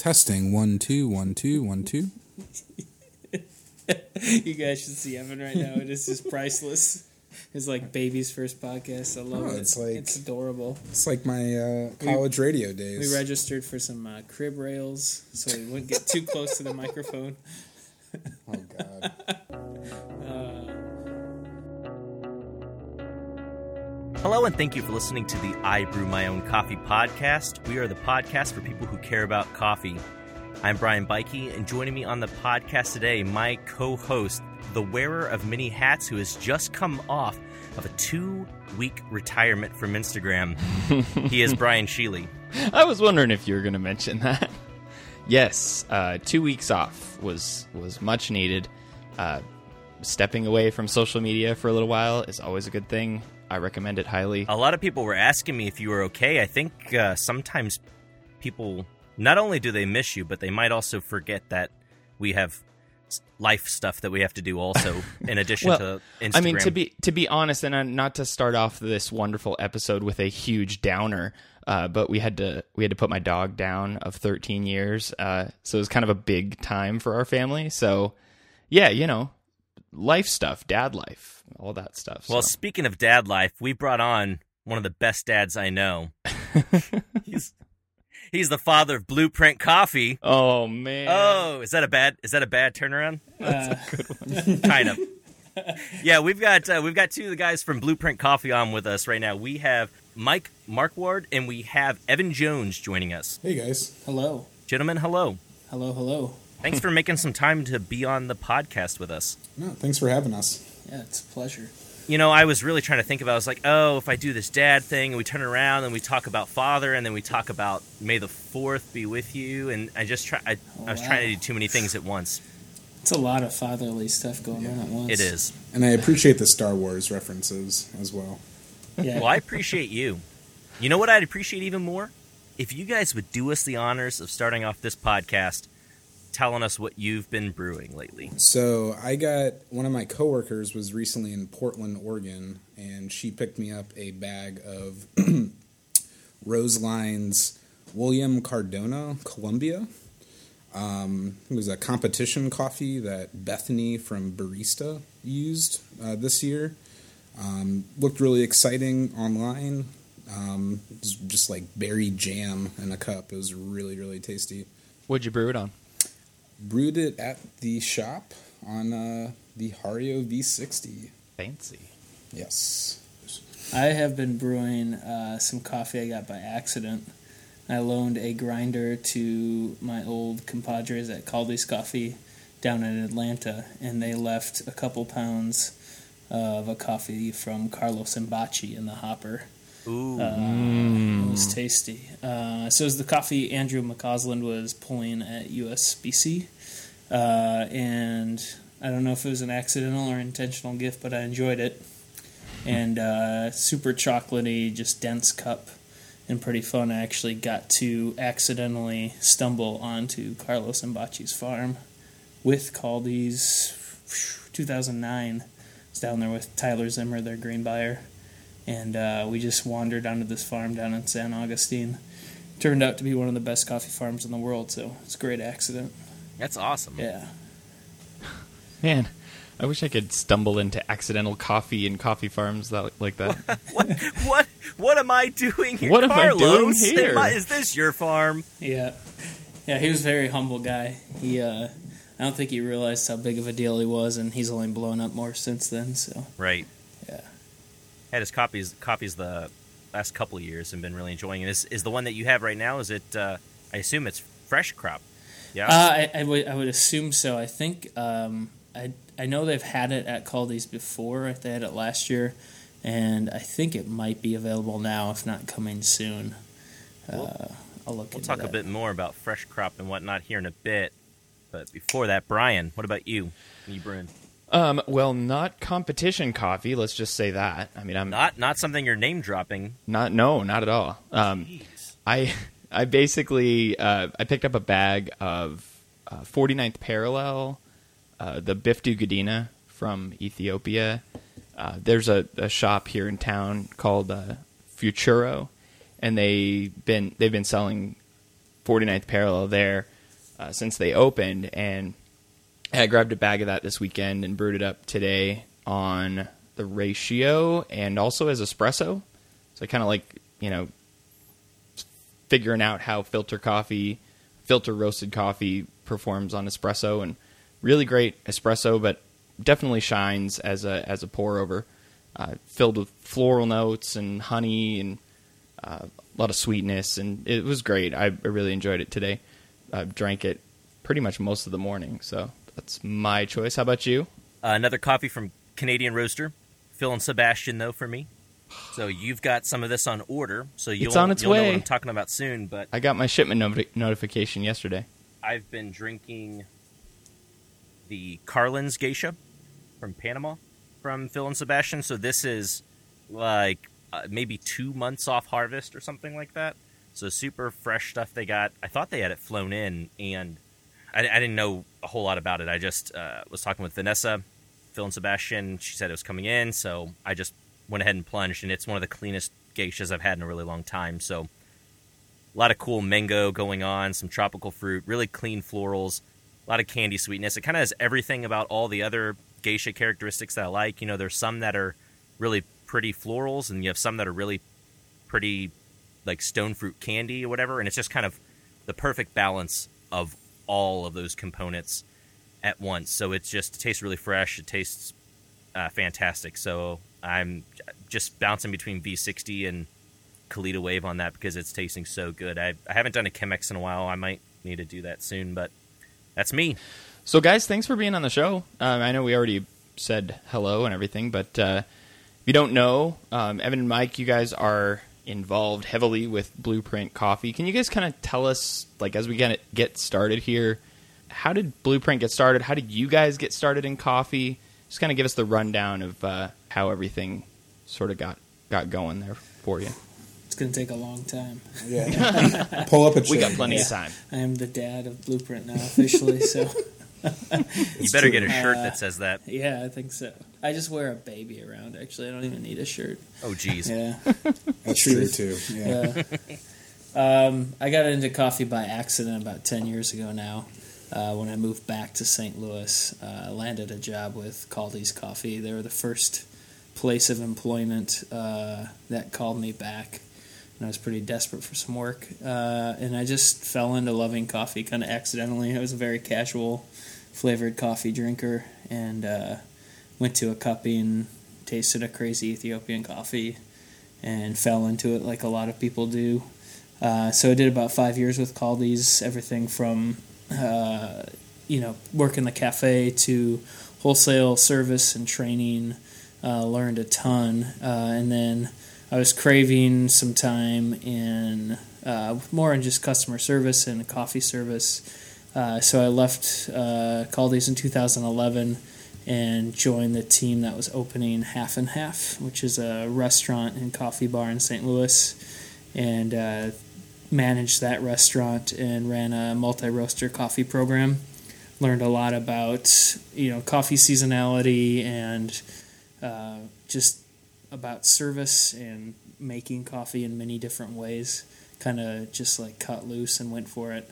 Testing one two one two one two. you guys should see Evan right now. It is just priceless. It's like baby's first podcast. I love Oh, it. it's like- it's adorable. It's like my uh, college radio days. We registered for some uh, crib rails, so we wouldn't get too close to the microphone. oh God. Hello, and thank you for listening to the I Brew My Own Coffee podcast. We are the podcast for people who care about coffee. I'm Brian Beyke, and joining me on the podcast today, my co host, the wearer of many hats, who has just come off of a two week retirement from Instagram. he is Brian Sheely. I was wondering if you were going to mention that. yes, uh, two weeks off was was much needed. Uh, stepping away from social media for a little while is always a good thing. I recommend it highly. A lot of people were asking me if you were okay. I think uh, sometimes people not only do they miss you, but they might also forget that we have life stuff that we have to do also in addition to Instagram. I mean, to be to be honest, and uh, not to start off this wonderful episode with a huge downer, uh, but we had to we had to put my dog down of 13 years, uh, so it was kind of a big time for our family. So, yeah, you know, life stuff, dad life, all that stuff. Well, so. speaking of dad life, we brought on one of the best dads I know. he's he's the father of Blueprint Coffee. oh man, Oh, is that a bad is that a bad turnaround? That's Uh, kind of. Yeah, we've got uh, we've got two of the guys from Blueprint Coffee on with us right now. We have Mike Marquard and we have Evan Jones joining us. Hey guys. hello, Gentlemen, hello. hello, hello. Thanks for making some time to be on the podcast with us. No, thanks for having us. Yeah, it's a pleasure. you know, I was really trying to think about. I was like, oh, if I do this dad thing, and we turn around and we talk about father, and then we talk about May the Fourth be with you, and I just try. I, I was Wow. trying to do too many things at once. It's a lot of fatherly stuff going on at once. It is. And I appreciate the Star Wars references as well. Yeah. Well, I appreciate you. You know what I'd appreciate even more? If you guys would do us the honors of starting off this podcast, telling us what you've been brewing lately. So I got one of my coworkers was recently in Portland, Oregon, and she picked me up a bag of Roseline's William Cardona Colombia. Um, it was a competition coffee that Bethany from Barista used uh, this year. Um, looked really exciting online. Um, it was just like berry jam in a cup. It was really, really tasty what'd you brew it on? Brewed it at the shop on uh, the Hario V60. Fancy. Yes. I have been brewing uh, some coffee I got by accident. I loaned a grinder to my old compadres at Kaldi's Coffee down in Atlanta, and they left a couple pounds of a coffee from Carlos Imbachi in the hopper. Ooh, It was tasty. Uh, so was the coffee Andrew McCausland was pulling at USBC. Uh, and I don't know if it was an accidental or intentional gift, but I enjoyed it. And uh, super chocolatey, just dense cup, and pretty fun. I actually got to accidentally stumble onto Carlos Imbachi's farm with Kaldi's 2009. I was down there with Tyler Zimmer, their green buyer and uh, we just wandered onto this farm down in San Augustine. Turned out to be one of the best coffee farms in the world, so it's a great accident. that's awesome. Yeah, Man, I wish I could stumble into accidental coffee and coffee farms that, like that. What what what am I doing here? What am I doing Carlos? here? I- is this your farm? yeah, yeah. He was a very humble guy. He, uh, I don't think he realized how big of a deal he was, and he's only blown up more since then. So Right. Had his copies copies the last couple of years and been really enjoying it. Is is the one that you have right now? Is it? Uh, I assume it's fresh crop. Yeah. uh, I, I would I would assume so. I think um, I I know they've had it at Kaldi's before. They had it last year, and I think it might be available now, if not coming soon. Uh, I'll look. we'll talk a bit more about fresh crop and whatnot here in a bit. But before that, Brian, what about you? What are you brewing? Um, well, not competition coffee. Let's just say that. I mean, I'm Not not something you're name dropping. not. No, not at all. Um, I I basically uh, I picked up a bag of uh, 49th Parallel, uh, the Biftu Gudina from Ethiopia. Uh, there's a, a shop here in town called uh, Futuro, and they've been they've been selling 49th parallel there uh, since they opened, and I grabbed a bag of that this weekend and brewed it up today on the ratio and also as espresso. So I kind of like you know figuring out how filter coffee, filter roasted coffee performs on espresso, and really great espresso, but definitely shines as a as a pour over, uh, filled with floral notes and honey and uh, a lot of sweetness, and it was great. I, I really enjoyed it today. I drank it pretty much most of the morning, so that's my choice. How about you? Uh, another coffee from Canadian Roaster, Phil and Sebastian though for me. So you've got some of this on order, so you'll, It's on its you'll know way. what I'm talking about soon. But I got my shipment noti- notification yesterday. I've been drinking the Carlin's Geisha from Panama from Phil and Sebastian. So this is like uh, maybe two months off harvest or something like that. So super fresh stuff they got. I thought they had it flown in, and I, I didn't know a whole lot about it. I just uh, was talking with Vanessa, Phil and Sebastian. She said it was coming in, so I just went ahead and plunged, and it's one of the cleanest geishas I've had in a really long time. So a lot of cool mango going on, some tropical fruit, really clean florals, a lot of candy sweetness. It kind of has everything about all the other geisha characteristics that I like. You know, there's some that are really pretty florals, and you have some that are really pretty like stone fruit candy or whatever, and it's just kind of the perfect balance of all of those components at once. So it's just it tastes really fresh. It tastes uh, fantastic. So I'm just bouncing between V60 and Kalita Wave on that because it's tasting so good. I, I haven't done a Chemex in a while. I might need to do that soon, but that's me. So, guys, thanks for being on the show. Um, I know we already said hello and everything, but uh, if you don't know, um, Evan and Mike, you guys are involved heavily with Blueprint Coffee. Can you guys kind of tell us, like, as we get get started here, how did Blueprint get started? How did you guys get started in coffee? Just kind of give us the rundown of uh, how everything sort of got got going there for you. It's going to take a long time. Yeah. Pull up a chair. We got plenty Yeah. of time. I am the dad of Blueprint now officially, so You better get a shirt Uh, that says that. yeah, I think so. I just wear a baby around. Actually, I don't even need a shirt. Oh, geez. Yeah, That's true too. Yeah. yeah. um, I got into coffee by accident about ten years ago now. Uh, when I moved back to St. Louis, uh, I landed a job with Kaldi's Coffee. They were the first place of employment uh, that called me back, and I was pretty desperate for some work. Uh, and I just fell into loving coffee kind of accidentally. I was a very casual flavored coffee drinker, and uh, went to a cupping, tasted a crazy Ethiopian coffee, and fell into it like a lot of people do. Uh, so I did about five years with Kaldi's, everything from uh, you know work in the cafe to wholesale service and training. Uh, learned a ton, uh, and then I was craving some time in uh, more in just customer service and coffee service. Uh, so I left uh, in 2011 and joined the team that was opening Half and Half, which is a restaurant and coffee bar in St. Louis, and uh, managed that restaurant and ran a multi-roaster coffee program. Learned a lot about you know coffee seasonality and uh, just about service and making coffee in many different ways. Kind of just like cut loose and went for it.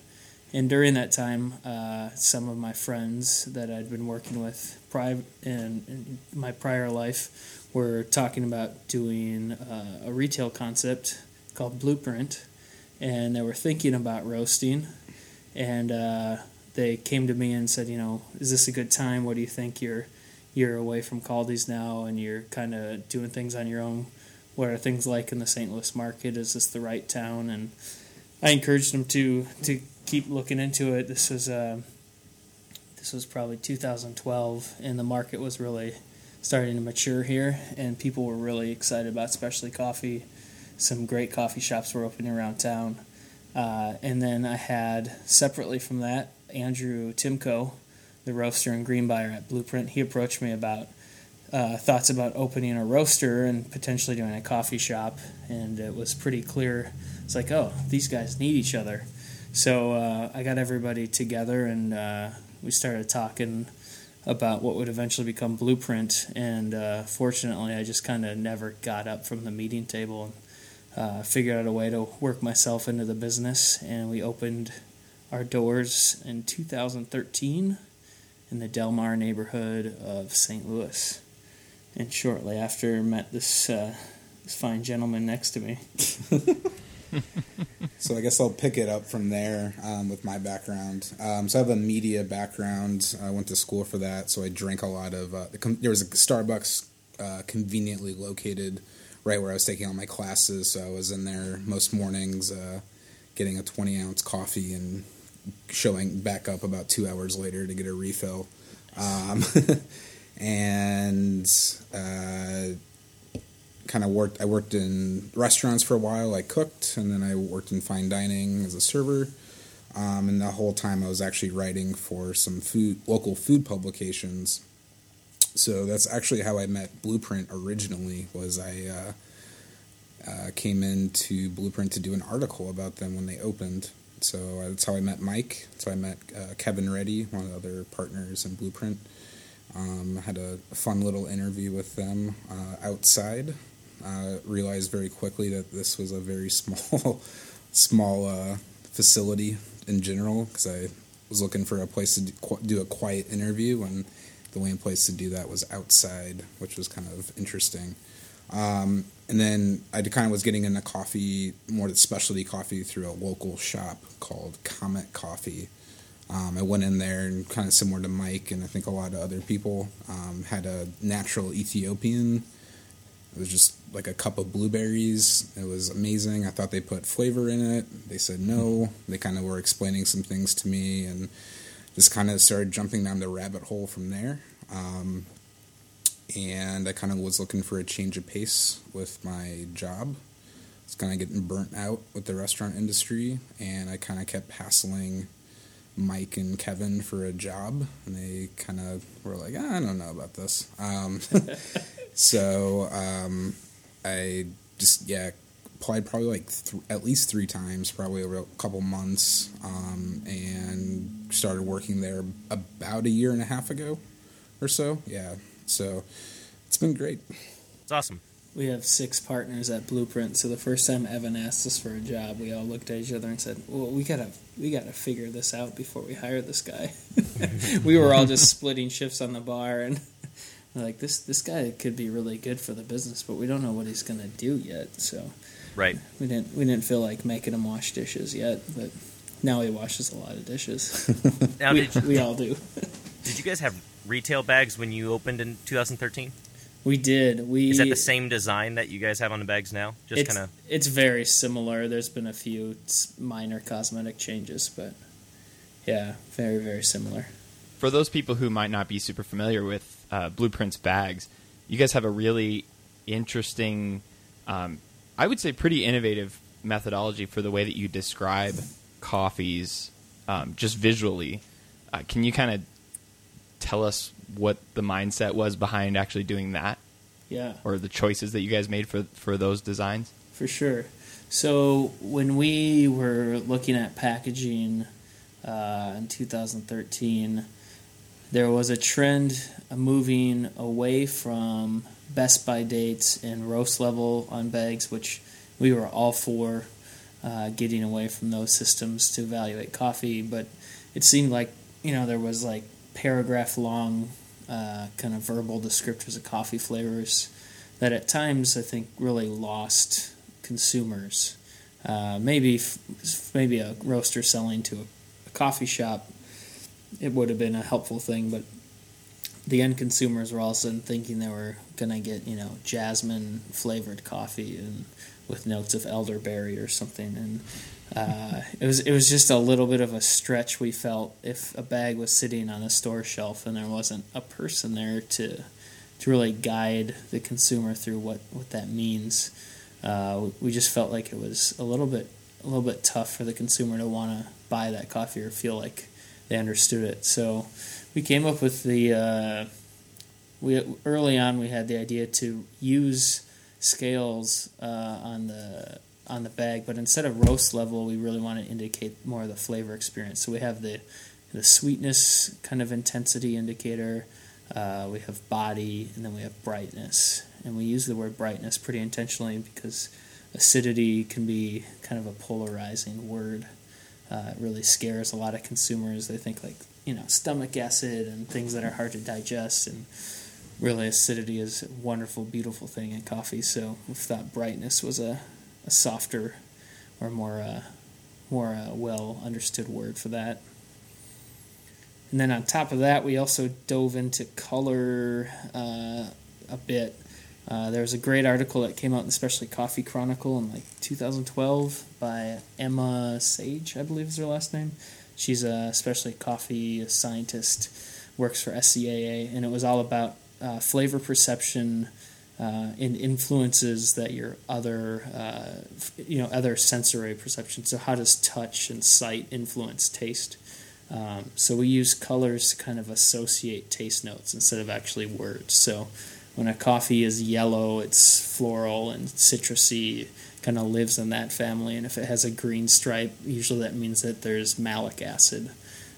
And during that time, uh, some of my friends that I'd been working with pri- in, in my prior life were talking about doing uh, a retail concept called Blueprint, and they were thinking about roasting. And uh, they came to me and said, you know, is this a good time? What do you think? You're you're away from Kaldi's now, and you're kind of doing things on your own. What are things like in the St. Louis market? Is this the right town? And I encouraged them to to keep looking into it. This was uh, this was probably 2012, and the market was really starting to mature here, and people were really excited about specialty coffee. Some great coffee shops were opening around town, uh, and then I had separately from that Andrew Timko, the roaster and green buyer at Blueprint. He approached me about uh, thoughts about opening a roaster and potentially doing a coffee shop, and it was pretty clear. It's like, oh, these guys need each other. So uh, I got everybody together and uh, we started talking about what would eventually become Blueprint. And uh, fortunately, I just kind of never got up from the meeting table. And uh, figured out a way to work myself into the business, and we opened our doors in 2013 in the Delmar neighborhood of St. Louis. And shortly after, met this uh, this fine gentleman next to me. so I guess I'll pick it up from there um, with my background. Um, so I have a media background. I went to school for that, so I drank a lot of. Uh, there was a Starbucks uh, conveniently located right where I was taking all my classes, so I was in there most mornings, uh, getting a twenty ounce coffee and showing back up about two hours later to get a refill. Um, and uh, kind of worked. I worked in restaurants for a while. I cooked, and then I worked in fine dining as a server. Um, and the whole time, I was actually writing for some food, local food publications. So that's actually how I met Blueprint originally. Was I uh, uh, came into Blueprint to do an article about them when they opened. So that's how I met Mike. So I met uh, Kevin Reddy, one of the other partners in Blueprint. Um, had a, fun little interview with them uh, outside uh, realized very quickly that this was a very small, small uh, facility in general because I was looking for a place to do a quiet interview, and the only place to do that was outside, which was kind of interesting. Um, and then I kind of was getting into coffee, more specialty coffee, through a local shop called Comet Coffee. Um, I went in there and kind of similar to Mike, and I think a lot of other people um, had a natural Ethiopian it was just like a cup of blueberries. It was amazing. I thought they put flavor in it. They said no. They kind of were explaining some things to me and just kind of started jumping down the rabbit hole from there. Um, and I kind of was looking for a change of pace with my job. It's kind of getting burnt out with the restaurant industry, and I kind of kept hassling Mike and Kevin for a job, and they kind of were like, ah, "I don't know about this." Um, So um, I just yeah applied probably like th- at least three times, probably over a couple months, um, and started working there about a year and a half ago or so. Yeah, so it's been great. It's awesome. We have six partners at Blueprint, so the first time Evan asked us for a job, we all looked at each other and said, "Well, we gotta we gotta figure this out before we hire this guy." we were all just splitting shifts on the bar and like this this guy could be really good for the business, but we don't know what he's going to do yet. So right, we didn't we didn't feel like making him wash dishes yet, but now he washes a lot of dishes. now, we, you, we all do. did you guys have retail bags when you opened in 2013? We did. We is that the same design that you guys have on the bags now? Just kind of. It's very similar. There's been a few minor cosmetic changes, but yeah, very very similar. For those people who might not be super familiar with uh, Blueprints bags, you guys have a really interesting, um, I would say, pretty innovative methodology for the way that you describe coffees, um, just visually. Uh, can you kind of tell us what the mindset was behind actually doing that? Yeah. Or the choices that you guys made for for those designs? For sure. So when we were looking at packaging uh, in 2013 there was a trend moving away from best by dates and roast level on bags, which we were all for uh, getting away from those systems to evaluate coffee. But it seemed like you know there was like paragraph long uh, kind of verbal descriptors of coffee flavors that at times I think really lost consumers. Uh, maybe maybe a roaster selling to a, a coffee shop it would have been a helpful thing, but the end consumers were all of a sudden thinking they were going to get, you know, jasmine flavored coffee and with notes of elderberry or something. And uh, it was it was just a little bit of a stretch. We felt if a bag was sitting on a store shelf and there wasn't a person there to to really guide the consumer through what what that means. Uh, we just felt like it was a little bit a little bit tough for the consumer to want to buy that coffee or feel like they understood it. So we came up with the uh, we early on we had the idea to use scales uh, on the on the bag, but instead of roast level, we really want to indicate more of the flavor experience. So we have the the sweetness kind of intensity indicator. Uh, we have body, and then we have brightness. And we use the word brightness pretty intentionally because acidity can be kind of a polarizing word. Uh, it really scares a lot of consumers. They think like you know stomach acid and things that are hard to digest, and really acidity is a wonderful, beautiful thing in coffee. So we thought brightness was a, a softer or more uh, more uh, well understood word for that. And then on top of that, we also dove into color uh, a bit. Uh, there was a great article that came out in the Specialty Coffee Chronicle in like 2012 by Emma Sage, I believe is her last name. She's a specialty coffee scientist, works for SCAA, and it was all about uh, flavor perception uh, and influences that your other, uh, you know, other sensory perception. So how does touch and sight influence taste? Um, so we use colors to kind of associate taste notes instead of actually words. So when a coffee is yellow, it's floral and citrusy, kind of lives in that family. And if it has a green stripe, usually that means that there's malic acid.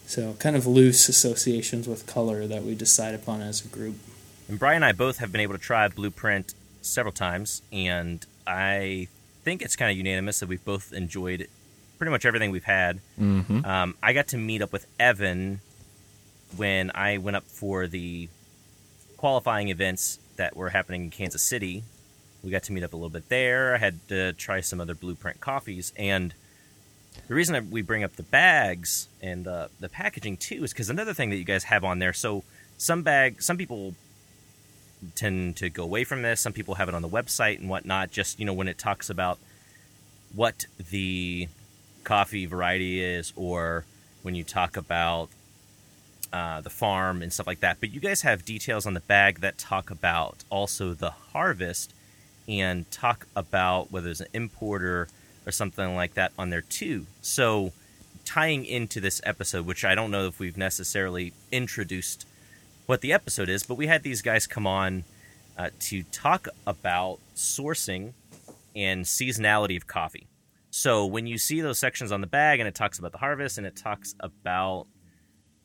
So kind of loose associations with color that we decide upon as a group. And Brian and I both have been able to try Blueprint several times, and I think it's kind of unanimous that we've both enjoyed pretty much everything we've had. Mm-hmm. Um, I got to meet up with Evan when I went up for the qualifying events that were happening in Kansas City. We got to meet up a little bit there. I had to try some other Blueprint coffees, and the reason that we bring up the bags and the packaging too is because another thing that you guys have on there. So some bag, some people tend to go away from this. Some people have it on the website and whatnot. Just you know when it talks about what the coffee variety is, or when you talk about uh, the farm and stuff like that. But you guys have details on the bag that talk about also the harvest and talk about whether it's an importer or something like that on there too. So tying into this episode, which I don't know if we've necessarily introduced what the episode is, but we had these guys come on uh, to talk about sourcing and seasonality of coffee. So when you see those sections on the bag and it talks about the harvest and it talks about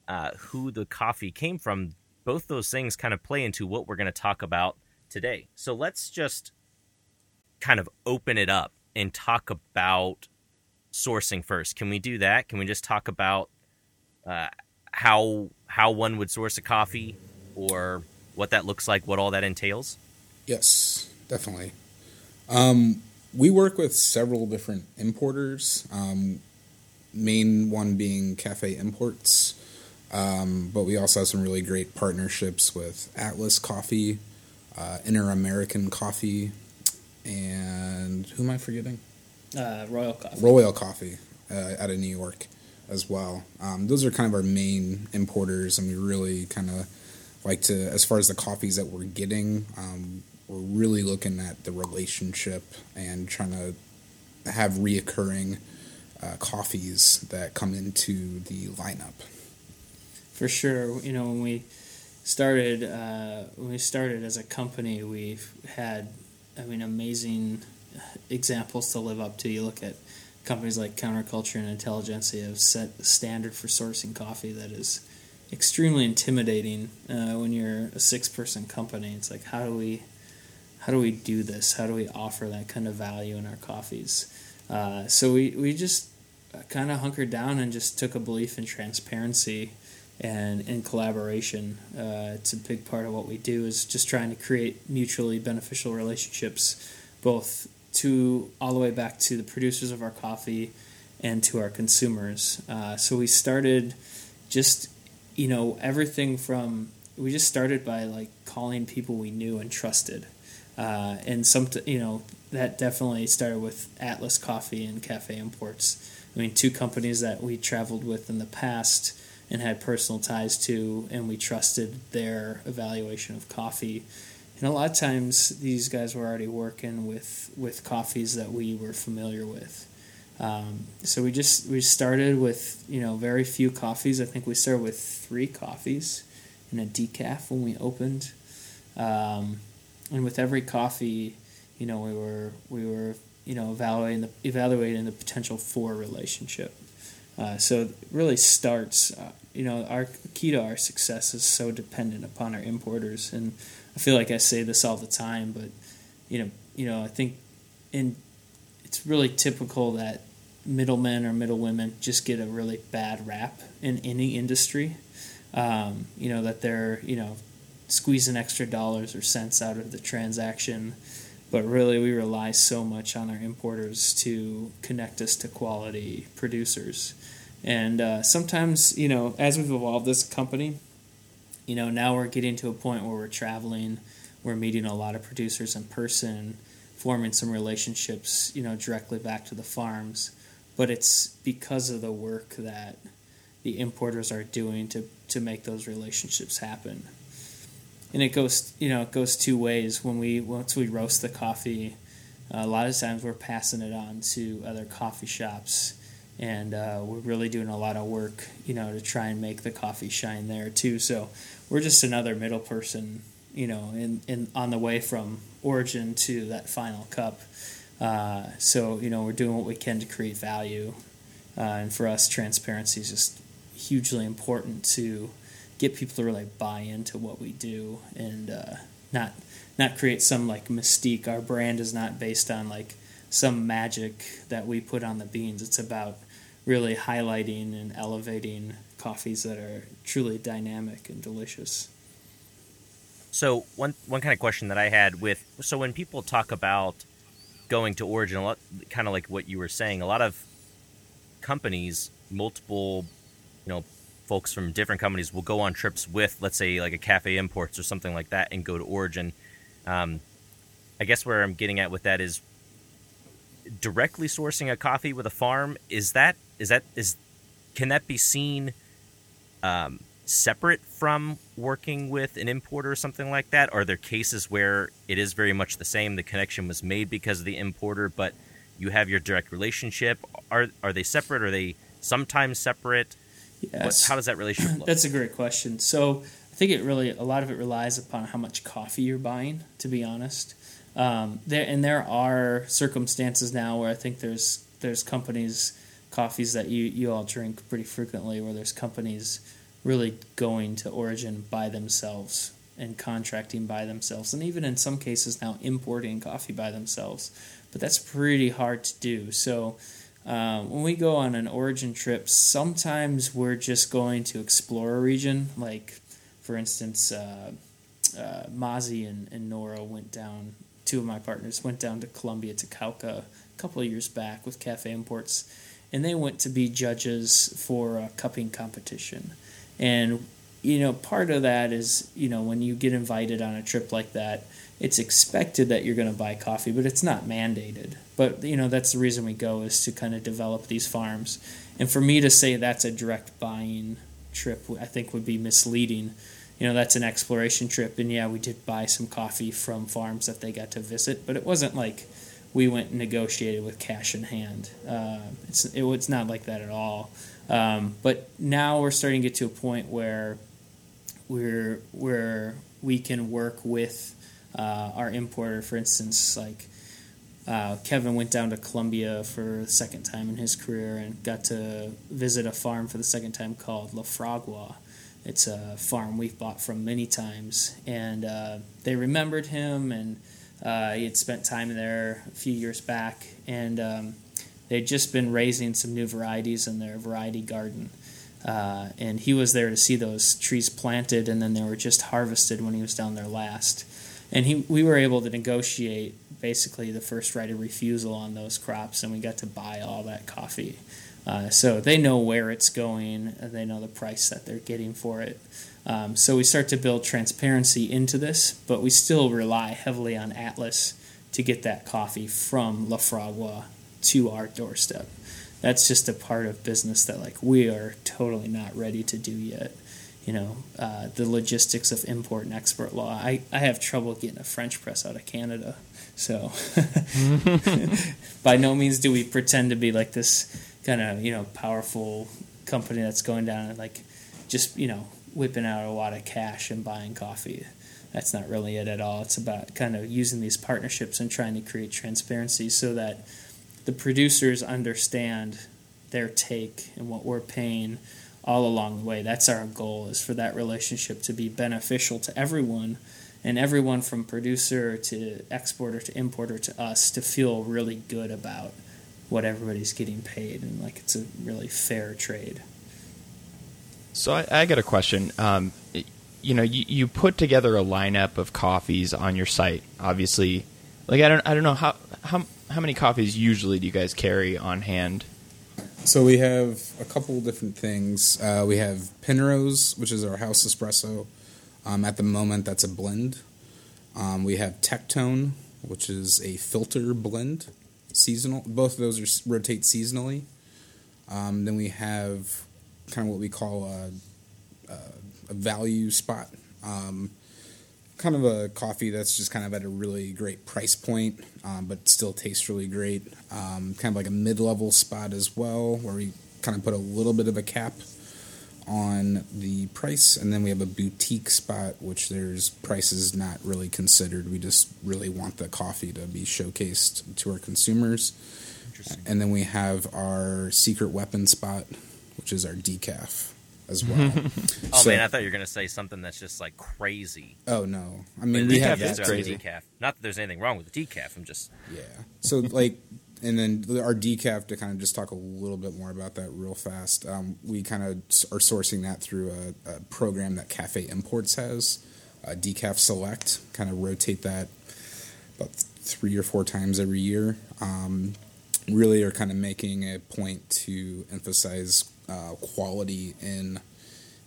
uh, who the coffee came from, both those things kind of play into what we're going to talk about today. So let's just kind of open it up and talk about sourcing first. Can we do that? Can we just talk about uh, how how one would source a coffee or what that looks like, what all that entails? Yes, definitely. Um, we work with several different importers. Um, main one being Cafe Imports, um, but we also have some really great partnerships with Atlas Coffee, uh, Inter American Coffee, and who am I forgetting? Uh, Royal Coffee. Royal Coffee uh, out of New York as well. Um, those are kind of our main importers, and we really kind of like to, as far as the coffees that we're getting, um, we're really looking at the relationship and trying to have reoccurring uh, coffees that come into the lineup. For sure, you know when we started uh, when we started as a company, we've had I mean amazing examples to live up to. You look at companies like Counterculture and Intelligentsia have set the standard for sourcing coffee that is extremely intimidating uh, when you're a six person company. It's like how do we how do we do this? How do we offer that kind of value in our coffees? Uh, so we, we just kind of hunkered down and just took a belief in transparency and in collaboration. Uh, it's a big part of what we do is just trying to create mutually beneficial relationships, both to all the way back to the producers of our coffee and to our consumers. Uh, so we started just you know everything from we just started by like calling people we knew and trusted. Uh, and some, you know, that definitely started with Atlas Coffee and Cafe Imports. I mean, two companies that we traveled with in the past and had personal ties to, and we trusted their evaluation of coffee. And a lot of times, these guys were already working with with coffees that we were familiar with. Um, so we just we started with you know very few coffees. I think we started with three coffees and a decaf when we opened. Um, and with every coffee, you know, we were we were you know evaluating the evaluating the potential for relationship. Uh, so it really starts, uh, you know, our key to our success is so dependent upon our importers, and I feel like I say this all the time, but you know, you know, I think in it's really typical that middlemen or middlewomen just get a really bad rap in any industry. Um, you know that they're you know squeezing extra dollars or cents out of the transaction, but really we rely so much on our importers to connect us to quality producers. And uh, sometimes, you know, as we've evolved this company, you know, now we're getting to a point where we're traveling, we're meeting a lot of producers in person, forming some relationships, you know, directly back to the farms. But it's because of the work that the importers are doing to, to make those relationships happen. And it goes, you know, it goes two ways. When we once we roast the coffee, a lot of times we're passing it on to other coffee shops and uh, we're really doing a lot of work, you know, to try and make the coffee shine there too. So we're just another middle person, you know, in, in on the way from origin to that final cup. Uh, so you know, we're doing what we can to create value, uh, and for us, transparency is just hugely important to get people to really buy into what we do and uh, not not create some like mystique. Our brand is not based on like some magic that we put on the beans. It's about really highlighting and elevating coffees that are truly dynamic and delicious. So one one kind of question that I had with so when people talk about going to origin, a lot kind of like what you were saying, a lot of companies, multiple, you know, folks from different companies will go on trips with, let's say, like a Cafe Imports or something like that, and go to origin. Um, I guess where I'm getting at with that is directly sourcing a coffee with a farm. Is that is that is can that be seen um, separate from working with an importer or something like that? Are there cases where it is very much the same? The connection was made because of the importer, but you have your direct relationship. Are are they separate? Are they sometimes separate? Yes. What, how does that relationship look? That's a great question. So I think it really a lot of it relies upon how much coffee you're buying. To be honest, um, there and there are circumstances now where I think there's there's companies coffees that you you all drink pretty frequently where there's companies really going to origin by themselves and contracting by themselves and even in some cases now importing coffee by themselves but that's pretty hard to do so um, when we go on an origin trip sometimes we're just going to explore a region like for instance uh, uh, Mazi and, and Nora went down two of my partners went down to Colombia to Cauca a couple of years back with Cafe Imports, and they went to be judges for a cupping competition. And you know, part of that is you know when you get invited on a trip like that, it's expected that you're going to buy coffee, but it's not mandated. But you know that's the reason we go is to kind of develop these farms. And for me to say that's a direct buying trip, I think would be misleading. You know that's an exploration trip and yeah we did buy some coffee from farms that they got to visit but it wasn't like we went and negotiated with cash in hand. Uh, it's, it, it's not like that at all. Um, but now we're starting to get to a point where we're where we can work with uh, our importer for instance like uh, Kevin went down to Colombia for the second time in his career and got to visit a farm for the second time called La Fragua it's a farm we've bought from many times, and uh, they remembered him, and uh, he had spent time there a few years back, and um, they'd just been raising some new varieties in their variety garden. Uh, and he was there to see those trees planted, and then they were just harvested when he was down there last. And he, we were able to negotiate basically the first right of refusal on those crops, and we got to buy all that coffee. Uh, so they know where it's going, they know the price that they're getting for it. Um, so we start to build transparency into this, but we still rely heavily on Atlas to get that coffee from La Fragua to our doorstep. That's just a part of business that like we are totally not ready to do yet. You know, uh, the logistics of import and export law. I, I have trouble getting a French press out of Canada. So by no means do we pretend to be like this kind of you know powerful company that's going down and like just you know whipping out a lot of cash and buying coffee. That's not really it at all. It's about kind of using these partnerships and trying to create transparency so that the producers understand their take and what we're paying all along the way. That's our goal is for that relationship to be beneficial to everyone and everyone from producer to exporter to importer to us to feel really good about what everybody's getting paid and like it's a really fair trade. So I, I got a question. Um, you know, you, you put together a lineup of coffees on your site. Obviously, like I don't I don't know how how how many coffees usually do you guys carry on hand? So we have a couple different things. Uh, we have Penrose, which is our house espresso. Um, at the moment, that's a blend. Um, we have Tectone, which is a filter blend, seasonal. Both of those are rotate seasonally. Um, then we have kind of what we call a, a, a value spot. Um, kind of a coffee that's just kind of at a really great price point, um, but still tastes really great. Um, kind of like a mid level spot as well, where we kind of put a little bit of a cap on the price, and then we have a boutique spot, which there's prices not really considered. We just really want the coffee to be showcased to our consumers. And then we have our secret weapon spot, which is our decaf as well. Oh So- man, I thought you were gonna say something that's just like crazy. Oh no! I mean, But we decaf have is crazy. Decaf. Not that there's anything wrong with the decaf. I'm just Yeah. So like, and then our decaf to kind of just talk a little bit more about that real fast. Um, we kind of are sourcing that through a, a program that Cafe Imports has, uh, Decaf Select. Kind of rotate that about three or four times every year. Um, really are kind of making a point to emphasize uh, quality in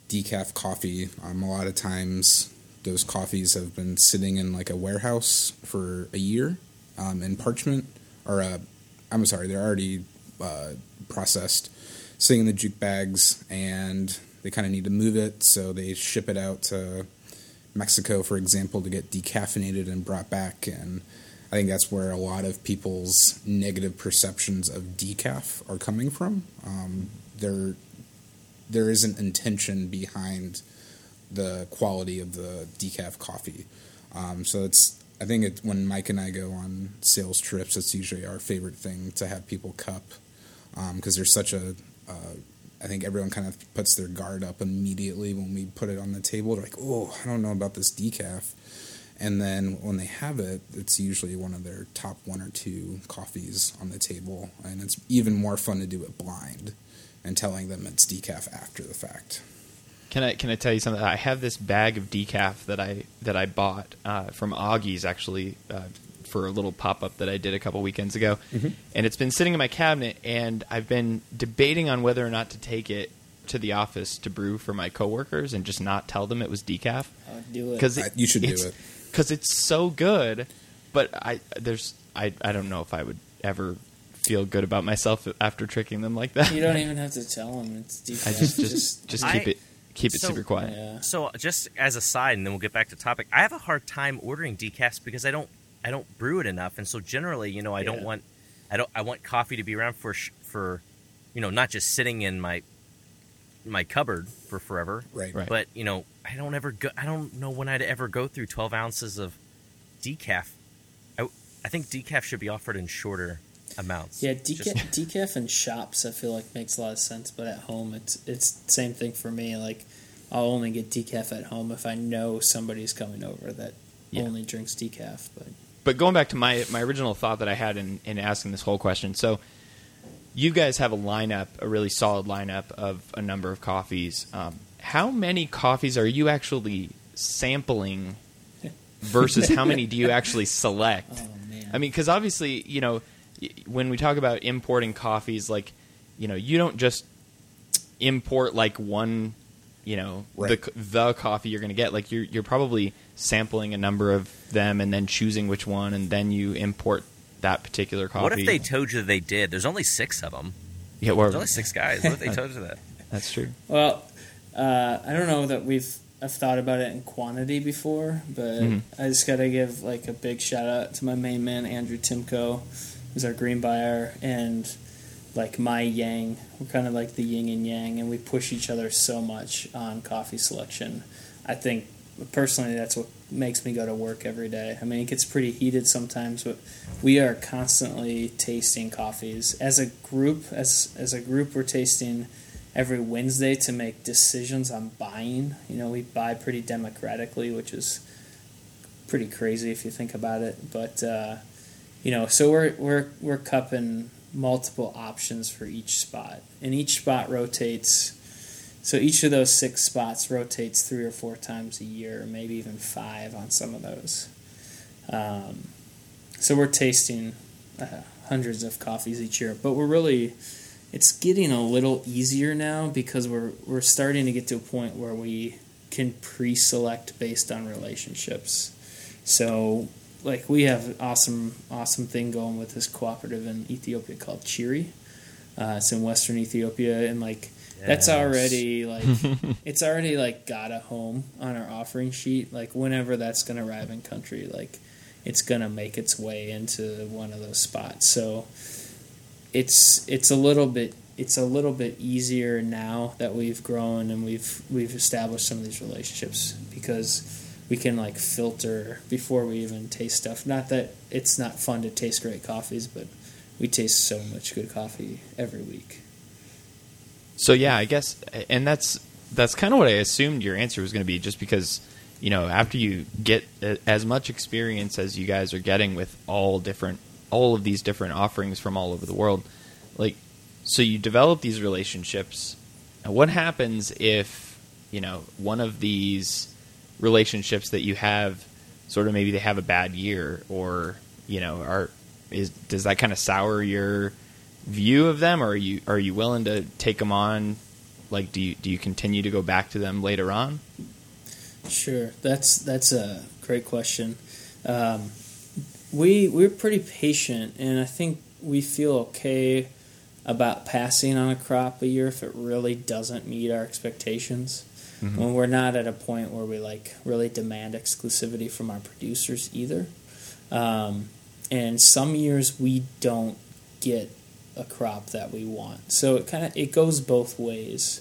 decaf coffee. Um, a lot of times, those coffees have been sitting in like a warehouse for a year um, in parchment, or uh, I'm sorry, they're already uh, processed, sitting in the jute bags, and they kind of need to move it, so they ship it out to Mexico, for example, to get decaffeinated and brought back. And I think that's where a lot of people's negative perceptions of decaf are coming from. Um, there, there is an intention behind the quality of the decaf coffee. Um, so it's I think it, when Mike and I go on sales trips, it's usually our favorite thing to have people cup because there's such a. Uh, I think everyone kind of puts their guard up immediately when we put it on the table. They're like, "Oh, I don't know about this decaf," and then when they have it, it's usually one of their top one or two coffees on the table, and it's even more fun to do it blind and telling them it's decaf after the fact. Can I can I tell you something? I have this bag of decaf that I that I bought uh, from Augie's actually uh, for a little pop up that I did a couple weekends ago, and it's been sitting in my cabinet, and I've been debating on whether or not to take it to the office to brew for my coworkers and just not tell them it was decaf Uh, do it. because I- you should do it. because it's so good. But I there's I I don't know if I would ever feel good about myself after tricking them like that. You don't even have to tell them it's decaf. I just just just keep I- it keep it so- super quiet. yeah. So, just as a side, and then we'll get back to topic. I have a hard time ordering decaf because I don't, I don't brew it enough, and so generally, you know, I don't want, I don't, I want coffee to be around for, sh- for, you know, not just sitting in my, my cupboard for forever. Right. Right. But you know, I don't ever go. I don't know when I'd ever go through twelve ounces of decaf. I, I think decaf should be offered in shorter amounts. Yeah, Just- decaf, decaf in shops I feel like makes a lot of sense, but at home it's it's same thing for me. Like I'll only get decaf at home if I know somebody's coming over that Yeah. only drinks decaf. But but going back to my my original thought that I had in, in asking this whole question, so you guys have a lineup, a really solid lineup of a number of coffees. Um, how many coffees are you actually sampling versus how many do you actually select? oh man, I mean, because obviously, you know, y- when we talk about importing coffees, like, you know, you don't just import like one, you know, Right. the the coffee you're going to get. Like, you're you're probably sampling a number of them and then choosing which one, and then you import that particular coffee. What if they told you that they did? There's only six of them. Yeah, well, There's only six guys. What if they told you that? that's true. well, uh, I don't know that we've I've thought about it in quantity before, but Mhm. I just got to give like a big shout out to my main man Andrew Timko, who's our green buyer, and like my yang. We're kind of like the yin and yang, and we push each other so much on coffee selection. I think personally that's what makes me go to work every day. I mean, it gets pretty heated sometimes, but we are constantly tasting coffees as a group. As as a group, we're tasting every Wednesday to make decisions on buying. You know, we buy pretty democratically, which is pretty crazy if you think about it. But uh, you know, so we're we're we're cupping multiple options for each spot, and each spot rotates. So each of those six spots rotates three or four times a year, maybe even five on some of those. Um, so we're tasting uh, hundreds of coffees each year, but we're really it's getting a little easier now because we're we're starting to get to a point where we can pre-select based on relationships. So like we have an awesome awesome thing going with this cooperative in Ethiopia called Chiri. Uh, it's in Western Ethiopia, and like yes. that's already like it's already like got a home on our offering sheet. Like whenever that's going to arrive in country, like it's going to make its way into one of those spots. So it's it's a little bit it's a little bit easier now that we've grown and we've we've established some of these relationships because we can like filter before we even taste stuff. Not that it's not fun to taste great coffees, but we taste so much good coffee every week. So yeah, I guess, and that's that's kind of what I assumed your answer was going to be, just because you know after you get as much experience as you guys are getting with all different all of these different offerings from all over the world, like so you develop these relationships. And what happens if you know one of these relationships that you have sort of maybe they have a bad year or you know are is does that kind of sour your view of them? Or are you are you willing to take them on? Like do you do you continue to go back to them later on? Sure. That's that's a great question. Um, we we're pretty patient and i think we feel okay about passing on a crop a year if it really doesn't meet our expectations mm-hmm. when we're not at a point where we like really demand exclusivity from our producers either. Um, and some years we don't get a crop that we want, so it kind of it goes both ways.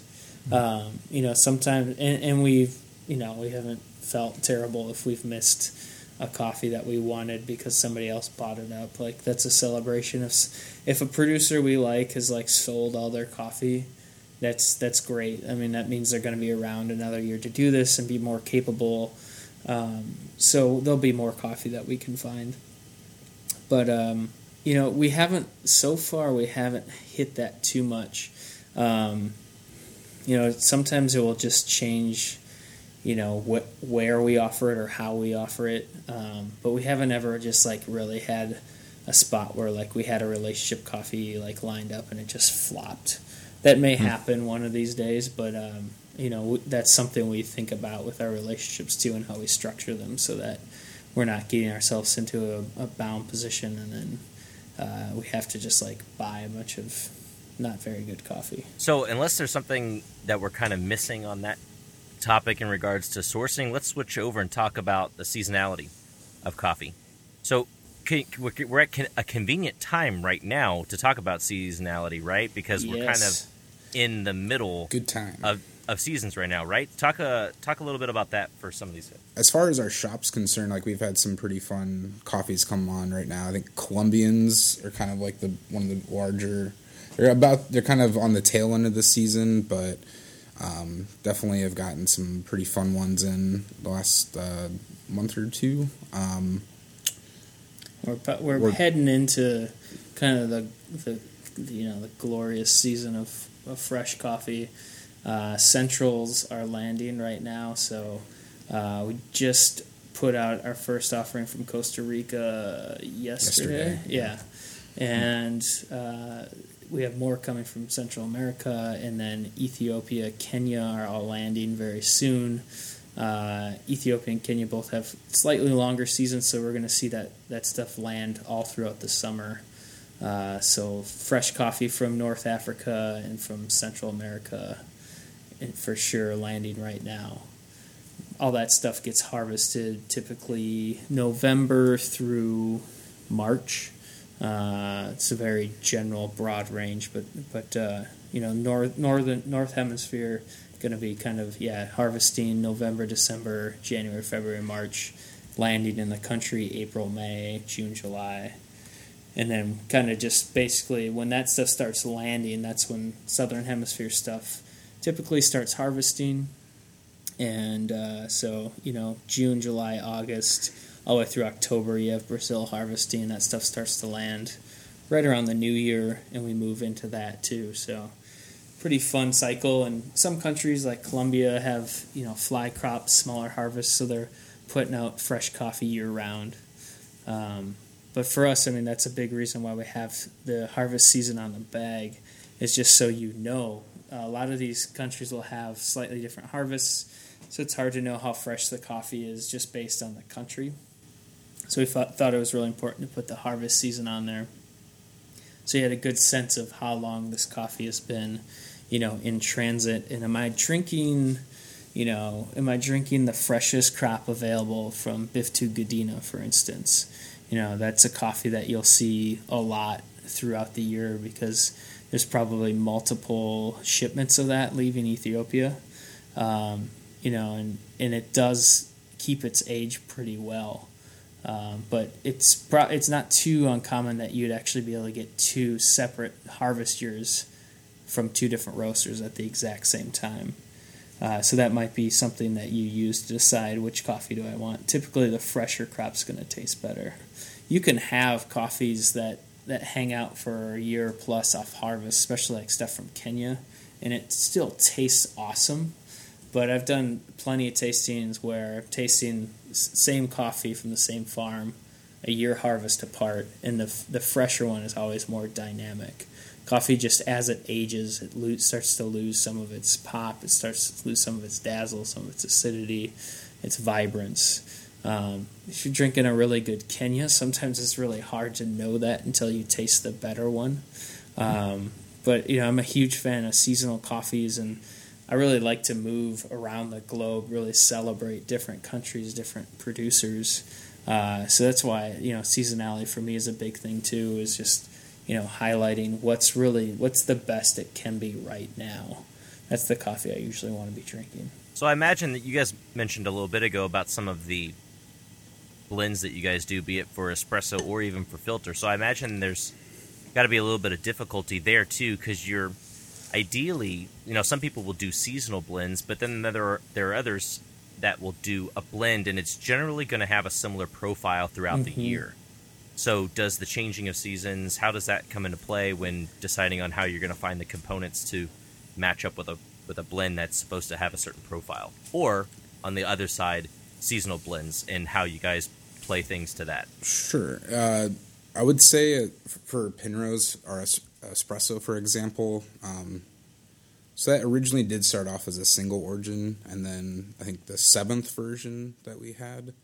Mm-hmm. Um, you know, sometimes and, and we've you know we haven't felt terrible if we've missed a coffee that we wanted because somebody else bought it up. Like that's a celebration. If if a producer we like has like sold all their coffee, that's that's great. I mean, that means they're going to be around another year to do this and be more capable. Um, so there'll be more coffee that we can find. But um, you know, we haven't so far. We haven't hit that too much. Um, you know, sometimes it will just change. You know wh- where we offer it or how we offer it, um, but we haven't ever just like really had a spot where like we had a relationship coffee like lined up and it just flopped that may hmm. happen one of these days, but um, you know that's something we think about with our relationships too, and how we structure them so that we're not getting ourselves into a, a bound position, and then uh, we have to just like buy a bunch of not very good coffee. So, unless there's something that we're kind of missing on that topic in regards to sourcing, let's switch over and talk about the seasonality of coffee. So, we're at a convenient time right now to talk about seasonality, right? Because yes. we're kind of in the middle good time of, of seasons right now, right? Talk a uh, talk a little bit about that for some of these. As far as our shop's concerned, like we've had some pretty fun coffees come on right now. I think Colombians are kind of like the one of the larger. They're about they're kind of on the tail end of the season, but um, definitely have gotten some pretty fun ones in the last uh, month or two. Um, we're we're, we're heading into kind of the, the you know the glorious season of, of fresh coffee. Uh, Centrals are landing right now, so uh, we just put out our first offering from Costa Rica yesterday. yesterday. Yeah, and uh, we have more coming from Central America, and then Ethiopia, Kenya are all landing very soon. Uh, Ethiopia and Kenya both have slightly longer seasons, so we're going to see that, that stuff land all throughout the summer. Uh, so fresh coffee from North Africa and from Central America, and for sure landing right now. All that stuff gets harvested typically November through March. Uh, it's a very general, broad range, but but uh, you know, north northern north hemisphere going to be kind of yeah harvesting November, December, January, February, March, landing in the country April, May, June, July, and then kind of just basically when that stuff starts landing, that's when southern hemisphere stuff typically starts harvesting, and uh, so you know June, July, August, all the way through October, you have Brazil harvesting. That stuff starts to land. right around the new year, and we move into that too. So pretty fun cycle. And some countries like Colombia have you know fly crops, smaller harvests, so they're putting out fresh coffee year round. Um, but for us, I mean, that's a big reason why we have the harvest season on the bag. Is just so you know, a lot of these countries will have slightly different harvests, so it's hard to know how fresh the coffee is just based on the country. So we thought, thought it was really important to put the harvest season on there, so you had a good sense of how long this coffee has been, you know, in transit. And am I drinking? you know, am I drinking the freshest crop available from Biftu Gudina, for instance? You know, that's a coffee that you'll see a lot throughout the year because there's probably multiple shipments of that leaving Ethiopia. Um, you know, and, and it does keep its age pretty well. Um, but it's pro- it's not too uncommon that you'd actually be able to get two separate harvest years from two different roasters at the exact same time. Uh, so that might be something that you use to decide which coffee do I want. Typically, the fresher crop's going to taste better. You can have coffees that, that hang out for a year plus off harvest, especially like stuff from Kenya, and it still tastes awesome. But I've done plenty of tastings where I'm tasting same coffee from the same farm, a year harvest apart, and the the fresher one is always more dynamic coffee just as it ages, it lo- starts to lose some of its pop. It starts to lose some of its dazzle, some of its acidity, its vibrance. Um, if you're drinking a really good Kenya, sometimes it's really hard to know that until you taste the better one. Um, but you know, I'm a huge fan of seasonal coffees, and I really like to move around the globe, really celebrate different countries, different producers. Uh, so that's why you know seasonality for me is a big thing too. Is just you know, highlighting what's really what's the best it can be right now. That's the coffee I usually want to be drinking. So I imagine that you guys mentioned a little bit ago about some of the blends that you guys do, be it for espresso or even for filter. So I imagine there's got to be a little bit of difficulty there too, because you're ideally, you know, some people will do seasonal blends, but then there are there are others that will do a blend, and it's generally going to have a similar profile throughout mm-hmm. the year. So, does the changing of seasons, how does that come into play when deciding on how you're going to find the components to match up with a with a blend that's supposed to have a certain profile? Or on the other side, seasonal blends and how you guys play things to that? Sure. Uh, I would say for Penrose or espresso, for example, um, so that originally did start off as a single origin, and then I think the seventh version that we had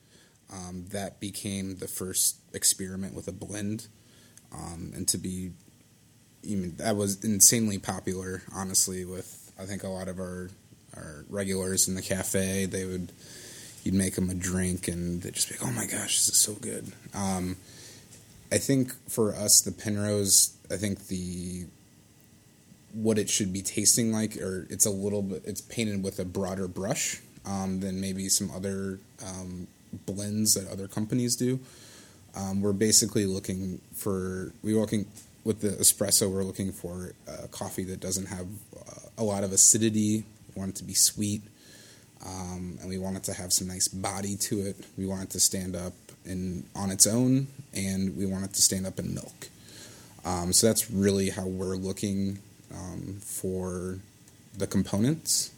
um, that became the first experiment with a blend, um, and to be, even that was insanely popular. Honestly, with I think a lot of our our regulars in the cafe, they would you'd make them a drink and they'd just be like, "Oh my gosh, this is so good." Um, I think for us, the Penrose, I think the what it should be tasting like, or it's a little bit, it's painted with a broader brush um, than maybe some other um, blends that other companies do. Um, we're basically looking for we're looking with the espresso. We're looking for a coffee that doesn't have uh, a lot of acidity. We want it to be sweet, um, and we want it to have some nice body to it. We want it to stand up in on its own, and we want it to stand up in milk. Um, so that's really how we're looking um, for the components.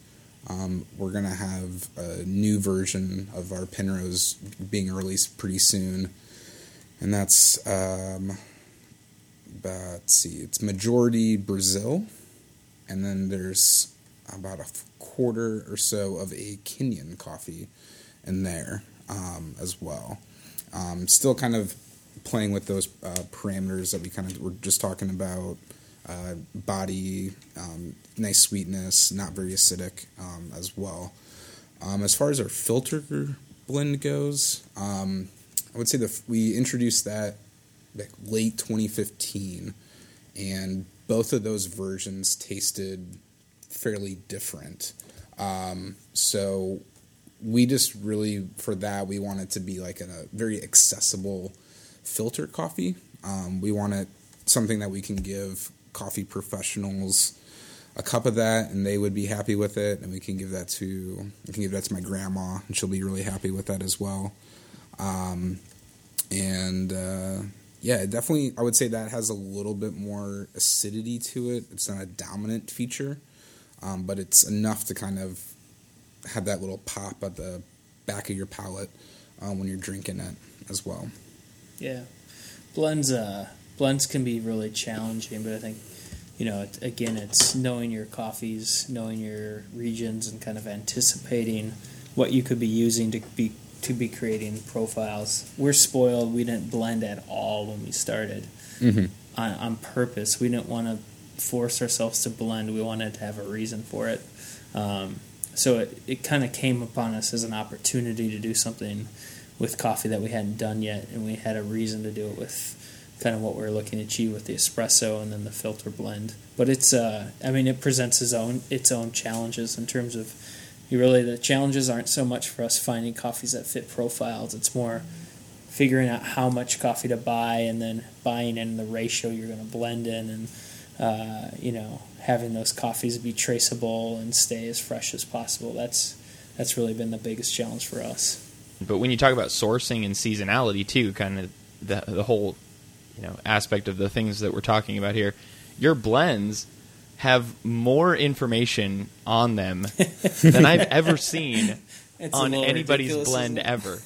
Um, we're going to have a new version of our Penrose being released pretty soon. And that's, um, let's see, it's majority Brazil. And then there's about a quarter or so of a Kenyan coffee in there um, as well. Um, still kind of playing with those uh, parameters that we kind of were just talking about uh, body, um, nice sweetness, not very acidic um, as well. Um, as far as our filter blend goes, um, I would say that we introduced that late 2015, and both of those versions tasted fairly different. Um, so we just really for that we wanted to be like a very accessible filter coffee. Um, we it something that we can give coffee professionals a cup of that and they would be happy with it and we can give that to we can give that to my grandma and she'll be really happy with that as well um, and uh, Yeah, definitely. I would say that has a little bit more acidity to it. It's not a dominant feature, um, but it's enough to kind of have that little pop at the back of your palate um, when you're drinking it as well. Yeah, blends. Uh, blends can be really challenging, but I think you know, it, again, it's knowing your coffees, knowing your regions, and kind of anticipating what you could be using to be to be creating profiles. We're spoiled. We didn't blend at all when we started mm-hmm. on, on purpose. We didn't want to force ourselves to blend. We wanted to have a reason for it. Um, so it, it kind of came upon us as an opportunity to do something with coffee that we hadn't done yet, and we had a reason to do it with kind of what we're looking to achieve with the espresso and then the filter blend. But it's, uh, I mean, it presents its own its own challenges in terms of, you really the challenges aren't so much for us finding coffees that fit profiles. It's more figuring out how much coffee to buy and then buying in the ratio you're going to blend in and, uh, you know, having those coffees be traceable and stay as fresh as possible. That's that's really been the biggest challenge for us. But when you talk about sourcing and seasonality too, kind of the the whole you know aspect of the things that we're talking about here, your blends have more information on them than I've ever seen on anybody's blend ever.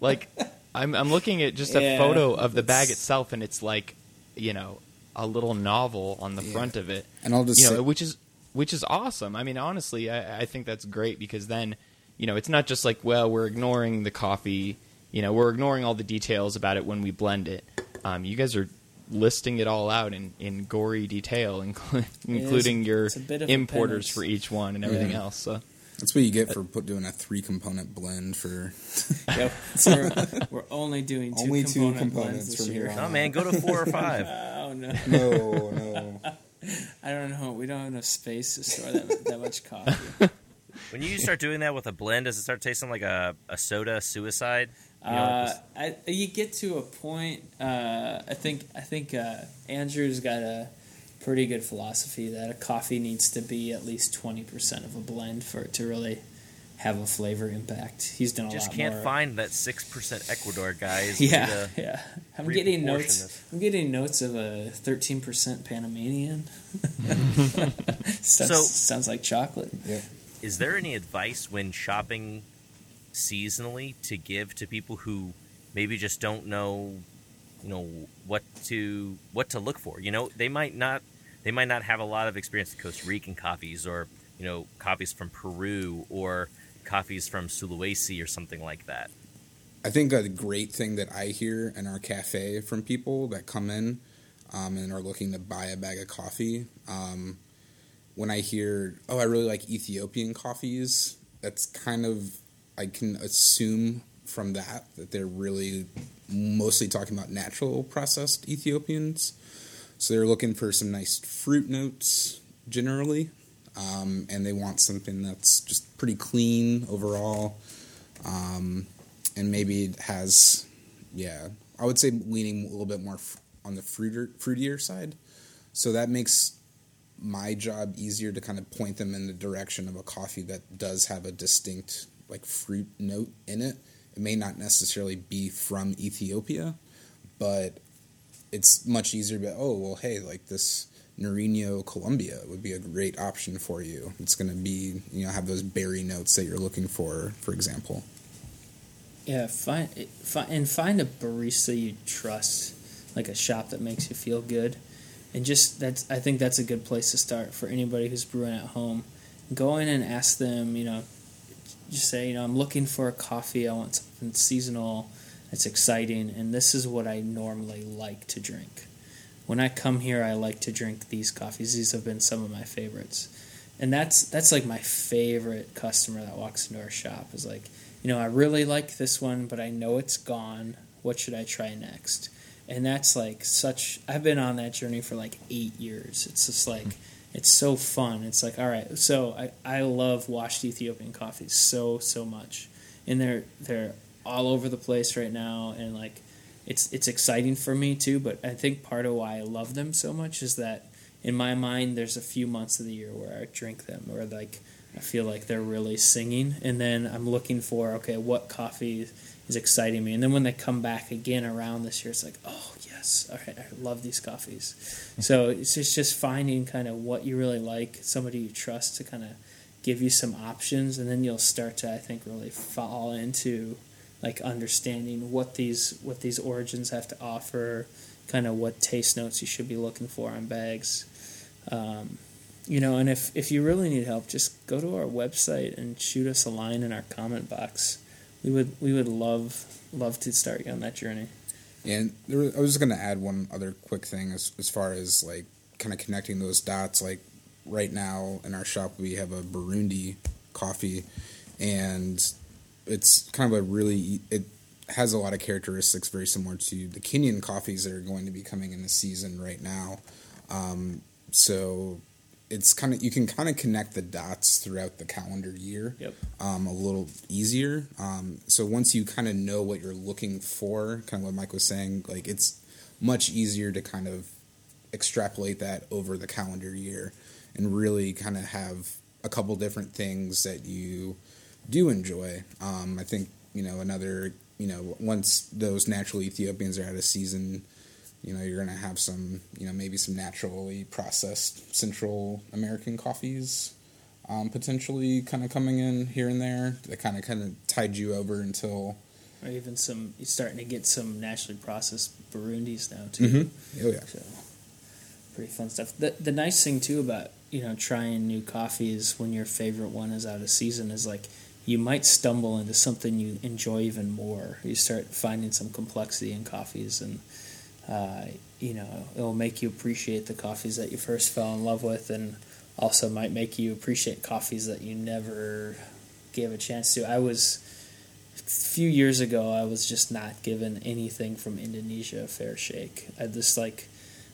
like I'm I'm looking at just a yeah, photo of the bag itself and it's like, you know, a little novel on the yeah. front of it. And I'll just you say- which is which is awesome. I mean, honestly, I, I think that's great because then, you know, it's not just like, well, we're ignoring the coffee, you know, we're ignoring all the details about it when we blend it um, you guys are listing it all out in, in gory detail, including your importers for each one and everything yeah. else. So. That's what you get for put, doing a three component blend for. yep. So we're, we're, only doing two only two components from here. Oh man, go to four or five. oh no. No, no. I don't know. We don't have enough space to store that, that much coffee. When you start doing that with a blend, does it start tasting like a, a soda suicide? You, uh, I, you get to a point. Uh, I think I think uh, Andrew's got a pretty good philosophy that a coffee needs to be at least twenty percent of a blend for it to really have a flavor impact. He's done a Just lot can't more. find that six percent Ecuador guy. yeah, yeah. I'm getting notes. I'm getting notes of a thirteen percent Panamanian. sounds, so sounds like chocolate. Yeah. Is there any advice when shopping seasonally to give to people who maybe just don't know you know what to what to look for you know? They might not they might not have a lot of experience with costa rican coffees or you know coffees from peru or coffees from sulawesi or something like that. I think a great thing that i hear in our cafe from people that come in um, and are looking to buy a bag of coffee um, when i hear oh i really like ethiopian coffees that's kind of I can assume from that that they're really mostly talking about natural processed Ethiopians. So they're looking for some nice fruit notes generally, um, and they want something that's just pretty clean overall, um, and maybe has, yeah, I would say leaning a little bit more on the fruiter, fruitier side. So that makes my job easier to kind of point them in the direction of a coffee that does have a distinct like fruit note in it. It may not necessarily be from Ethiopia, but it's much easier to be, oh, well, hey, like this Nariño Colombia would be a great option for you. It's going to be, you know, have those berry notes that you're looking for, for example. Yeah, find, find and find a barista you trust, like a shop that makes you feel good, and just that's. I think that's a good place to start for anybody who's brewing at home. Go in and ask them, you know, just say, you know, I'm looking for a coffee. I want something seasonal. It's exciting, and this is what I normally like to drink. When I come here, I like to drink these coffees. These have been some of my favorites, and that's that's like my favorite customer that walks into our shop is like, you know, I really like this one, but I know it's gone. What should I try next? And that's like such. I've been on that journey for like eight years. It's just like. Mm-hmm it's so fun. It's like, all right, so I, I love washed Ethiopian coffees so so much, and they're they're all over the place right now, and like it's it's exciting for me too. But I think part of why I love them so much is that in my mind, there's a few months of the year where I drink them, or like I feel like they're really singing, and then I'm looking for okay, what coffee is exciting me, and then when they come back again around this year, it's like oh yes, all right, I love these coffees. so it's just, just finding kind of what you really like, somebody you trust to kind of give you some options, and then you'll start to I think really fall into like understanding what these what these origins have to offer, kind of what taste notes you should be looking for on bags. Um, you know, and if, if you really need help, just go to our website and shoot us a line in our comment box. We would we would love love to start you on that journey. And there, I was just going to add one other quick thing as as far as like kind of connecting those dots. Like right now in our shop, we have a Burundi coffee, and it's kind of a really it has a lot of characteristics very similar to the Kenyan coffees that are going to be coming in the season right now. Um, so it's kind of you can kind of connect the dots throughout the calendar year Yep. um, a little easier. Um, so once you kind of know what you're looking for, kind of what Mike was saying, like it's much easier to kind of extrapolate that over the calendar year and really kind of have a couple different things that you do enjoy. Um, I think you know another you know once those natural Ethiopians are out of season, you know you're gonna have some you know maybe some naturally processed Central American coffees um, potentially kind of coming in here and there that kind of kind of tied you over until Or even some you're starting to get some naturally processed Burundis now too. oh yeah So pretty fun stuff. The the nice thing too about you know trying new coffees when your favorite one is out of season is like you might stumble into something you enjoy even more. You start finding some complexity in coffees, and uh, you know it'll make you appreciate the coffees that you first fell in love with, and also might make you appreciate coffees that you never gave a chance to. I was a few years ago. I was just not given anything from Indonesia a fair shake. I just like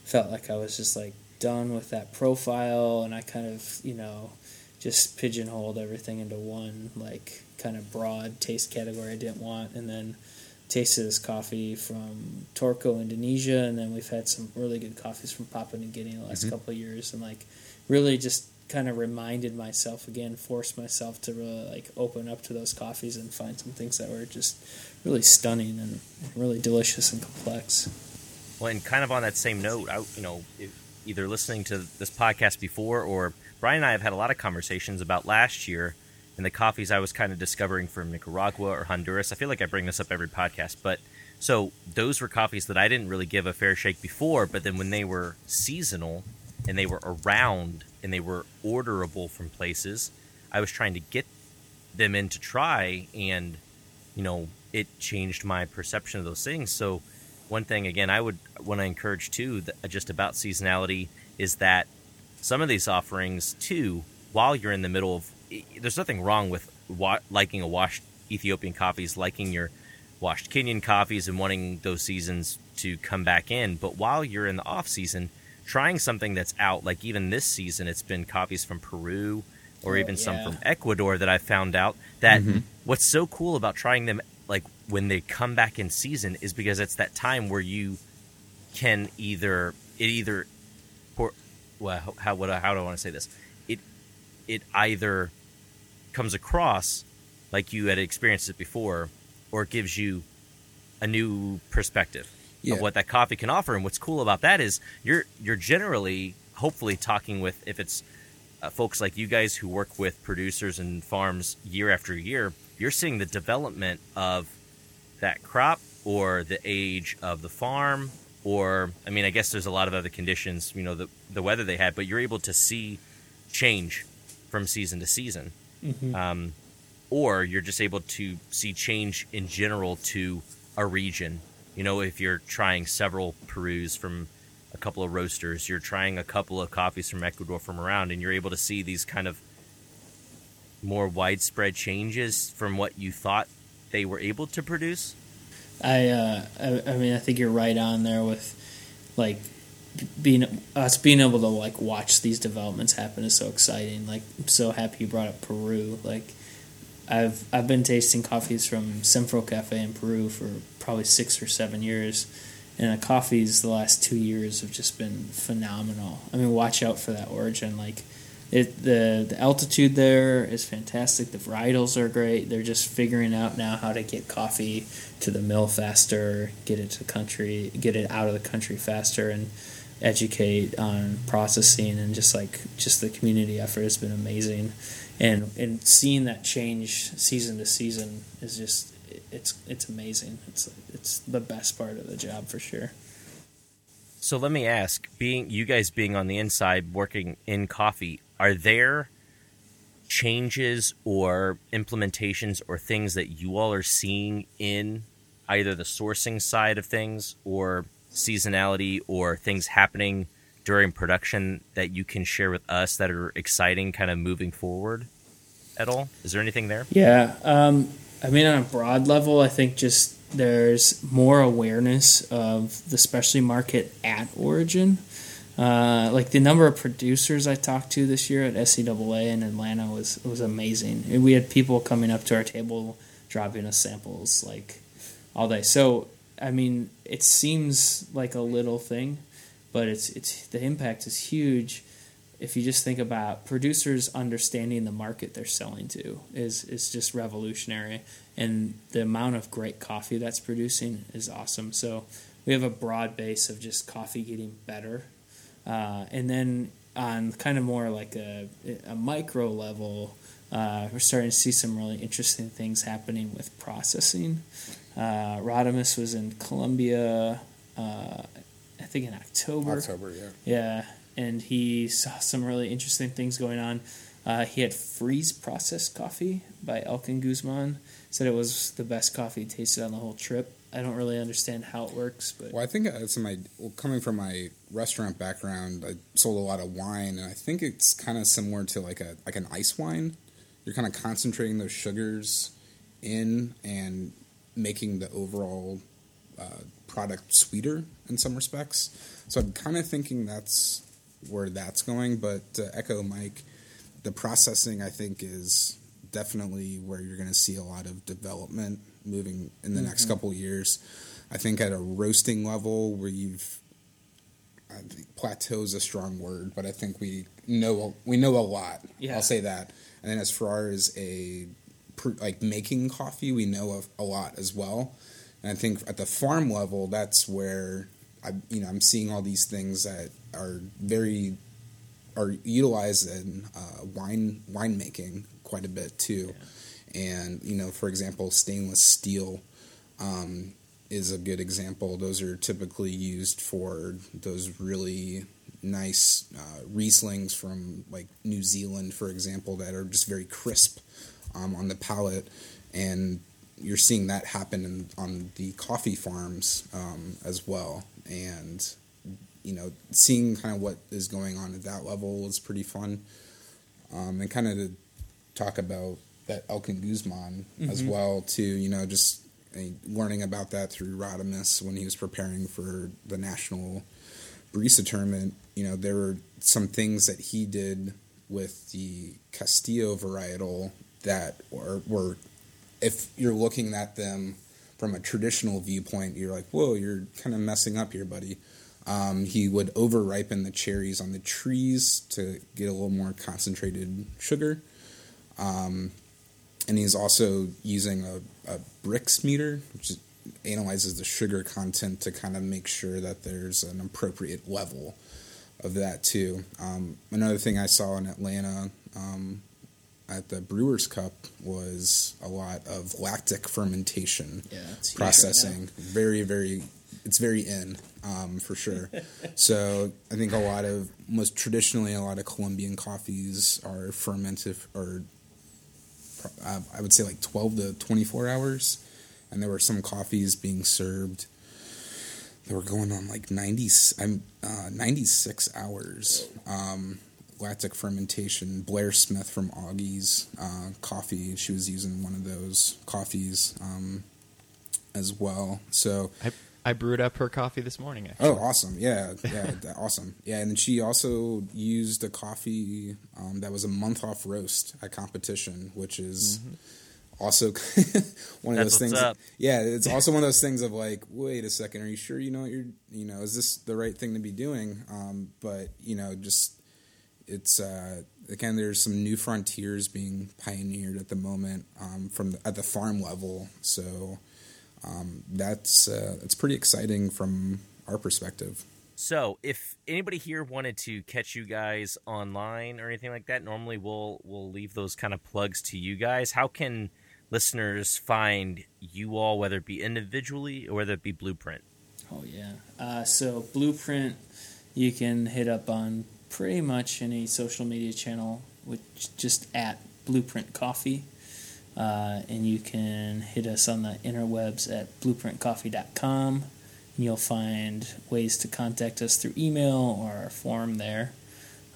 felt like I was just like done with that profile, and I kind of you know just pigeonholed everything into one like kind of broad taste category I didn't want, and then tasted this coffee from Torco, Indonesia, and then we've had some really good coffees from Papua New Guinea the last mm-hmm. couple of years, and like really just kind of reminded myself again, forced myself to really like open up to those coffees and find some things that were just really stunning and really delicious and complex. Well, and kind of on that same note, I, you know, if, either listening to this podcast before or Brian and I have had a lot of conversations about last year and the coffees I was kind of discovering from Nicaragua or Honduras. I feel like I bring this up every podcast, but so those were coffees that I didn't really give a fair shake before, but then when they were seasonal and they were around and they were orderable from places, I was trying to get them in to try and you know, it changed my perception of those things. So one thing again I would want to encourage too that, uh, just about seasonality is that some of these offerings too while you're in the middle of there's nothing wrong with wa- liking a washed Ethiopian coffees liking your washed Kenyan coffees and wanting those seasons to come back in. But while you're in the off season trying something that's out like even this season it's been coffees from Peru or Oh, even some from Ecuador that I found out that mm-hmm. what's so cool about trying them like when they come back in season is because it's that time where you can either it either or well how what how do I want to say this? It it either comes across like you had experienced it before or it gives you a new perspective Yeah. of what that coffee can offer and what's cool about that is you're you're generally hopefully talking with if it's uh, folks like you guys who work with producers and farms year after year, you're seeing the development of that crop or the age of the farm or I mean I guess there's a lot of other conditions, you know, the the weather they had, but you're able to see change from season to season. Um, or you're just able to see change in general to a region. You know, if you're trying several Perus from a couple of roasters, you're trying a couple of coffees from Ecuador from around, and you're able to see these kind of more widespread changes from what you thought they were able to produce. I, uh, I, I mean, I think you're right on there with like being us being able to like watch these developments happen is so exciting. Like, I'm so happy you brought up Peru. Like, I've I've been tasting coffees from Cenfrocafe in Peru for probably six or seven years, and the coffees the last two years have just been phenomenal. I mean, watch out for that origin. Like, it the the altitude there is fantastic. The varietals are great. They're just figuring out now how to get coffee to the mill faster, get it to the country, get it out of the country faster, and educate on processing and just like just the community effort has been amazing. And and seeing that change season to season is just it's it's amazing. It's it's the best part of the job for sure. So let me ask being you guys being on the inside working in coffee are there changes or implementations or things that you all are seeing in either the sourcing side of things or seasonality or things happening during production that you can share with us that are exciting kind of moving forward at all? Is there anything there? Yeah. Um, I mean, on a broad level, I think just there's more awareness of the specialty market at origin. Uh, like the number of producers I talked to this year at SCAA in Atlanta was was amazing. We had people coming up to our table, dropping us samples like all day. So I mean, it seems like a little thing, but it's it's the impact is huge. If you just think about producers understanding the market they're selling to is is just revolutionary, and the amount of great coffee that's producing is awesome. So we have a broad base of just coffee getting better, uh, and then on kind of more like a, a micro level, uh, we're starting to see some really interesting things happening with processing. Uh, Rodimus was in Colombia, uh, I think in October. October, yeah. Yeah, and he saw some really interesting things going on. Uh, he had freeze processed coffee by Elkin Guzman. Said it was the best coffee he tasted on the whole trip. I don't really understand how it works, but well, I think it's my well, coming from my restaurant background. I sold a lot of wine, and I think it's kind of similar to like a like an ice wine. You're kind of concentrating those sugars in and making the overall uh, product sweeter in some respects. So I'm kind of thinking that's where that's going. But echo Mike, the processing I think is definitely where you're going to see a lot of development moving in the mm-hmm. next couple years. I think at a roasting level where you've plateau is a strong word, but I think we know we know a lot. Yeah. I'll say that. And then as far as a like making coffee, we know a, a lot as well. And I think at the farm level, that's where I, you know, I'm seeing all these things that are very are utilized in uh, wine winemaking quite a bit too. Yeah. And you know, for example, stainless steel um, is a good example. Those are typically used for those really nice uh, Rieslings from like New Zealand, for example, that are just very crisp um, on the palate, and you're seeing that happen in, on the coffee farms um, as well. And you know, seeing kind of what is going on at that level is pretty fun. Um, and kind of to talk about that Elkin Guzman mm-hmm. as well too. You know, just uh, learning about that through Rodimus when he was preparing for the national barista tournament. You know, there were some things that he did with the Castillo varietal that were, were if you're looking at them from a traditional viewpoint, you're like, whoa, you're kind of messing up here, buddy. Um, he would over ripen the cherries on the trees to get a little more concentrated sugar. Um, and he's also using a, a Brix meter, which analyzes the sugar content to kind of make sure that there's an appropriate level of that too. Um, another thing I saw in Atlanta um, at the Brewers Cup was a lot of lactic fermentation yeah, processing. Very, very, it's very in um, for sure. so I think a lot of most traditionally a lot of Colombian coffees are fermented or uh, I would say like twelve to twenty four hours, and there were some coffees being served. They were going on like 90, I'm, uh, 96 hours. Um, lactic fermentation. Blair Smith from Augie's uh, coffee. She was using one of those coffees um, as well. So I, I brewed up her coffee this morning. Actually. Oh, awesome! Yeah, yeah, awesome. Yeah, and she also used a coffee um, that was a month off roast at competition, which is. Mm-hmm. Also, one of That's those things. That, yeah, it's also one of those things of like, wait a second, are you sure you know what you're? You know, is this the right thing to be doing? Um, but you know, just it's uh, again, there's some new frontiers being pioneered at the moment um, from the, at the farm level. So um, that's uh, that's pretty exciting from our perspective. So, if anybody here wanted to catch you guys online or anything like that, normally we'll we'll leave those kind of plugs to you guys. How can listeners find you all, whether it be individually or whether it be Blueprint? Oh yeah. Uh, so Blueprint, you can hit up on pretty much any social media channel, which just at Blueprint Coffee. Uh, and you can hit us on the interwebs at blueprintcoffee.com. And you'll find ways to contact us through email or our form there.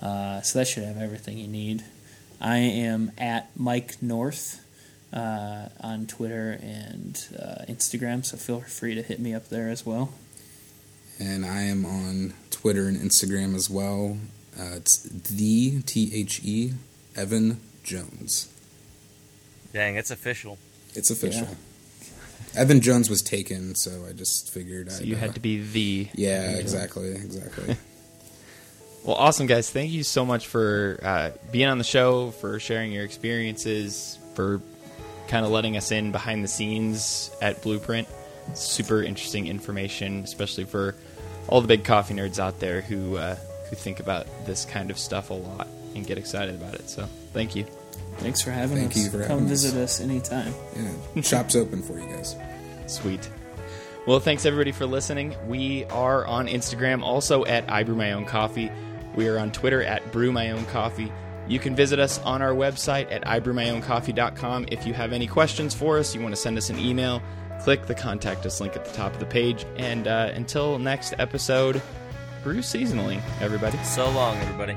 Uh, so that should have everything you need. I am at Mike North uh, on Twitter and uh, Instagram, so feel free to hit me up there as well. And I am on Twitter and Instagram as well. Uh, it's the T H E Evan Jones. Dang, it's official. It's official. Yeah. Evan Jones was taken, so I just figured. So I'd, you had uh, to be the. Yeah, exactly, exactly. well, awesome, guys! Thank you so much for uh, being on the show, for sharing your experiences, for kind of letting us in behind the scenes at Blueprint. Super interesting information, especially for all the big coffee nerds out there who uh, who think about this kind of stuff a lot and get excited about it. So, thank you. Thanks for having Thank us. You for Come having visit us. us anytime. Yeah, shop's open for you guys. Sweet. Well, thanks everybody for listening. We are on Instagram also at I Brew My Own Coffee. We are on Twitter at Brew My Own Coffee. You can visit us on our website at ibrewmyowncoffee.com. If you have any questions for us, you want to send us an email, click the contact us link at the top of the page. And uh, until next episode, brew seasonally, everybody. So long, everybody.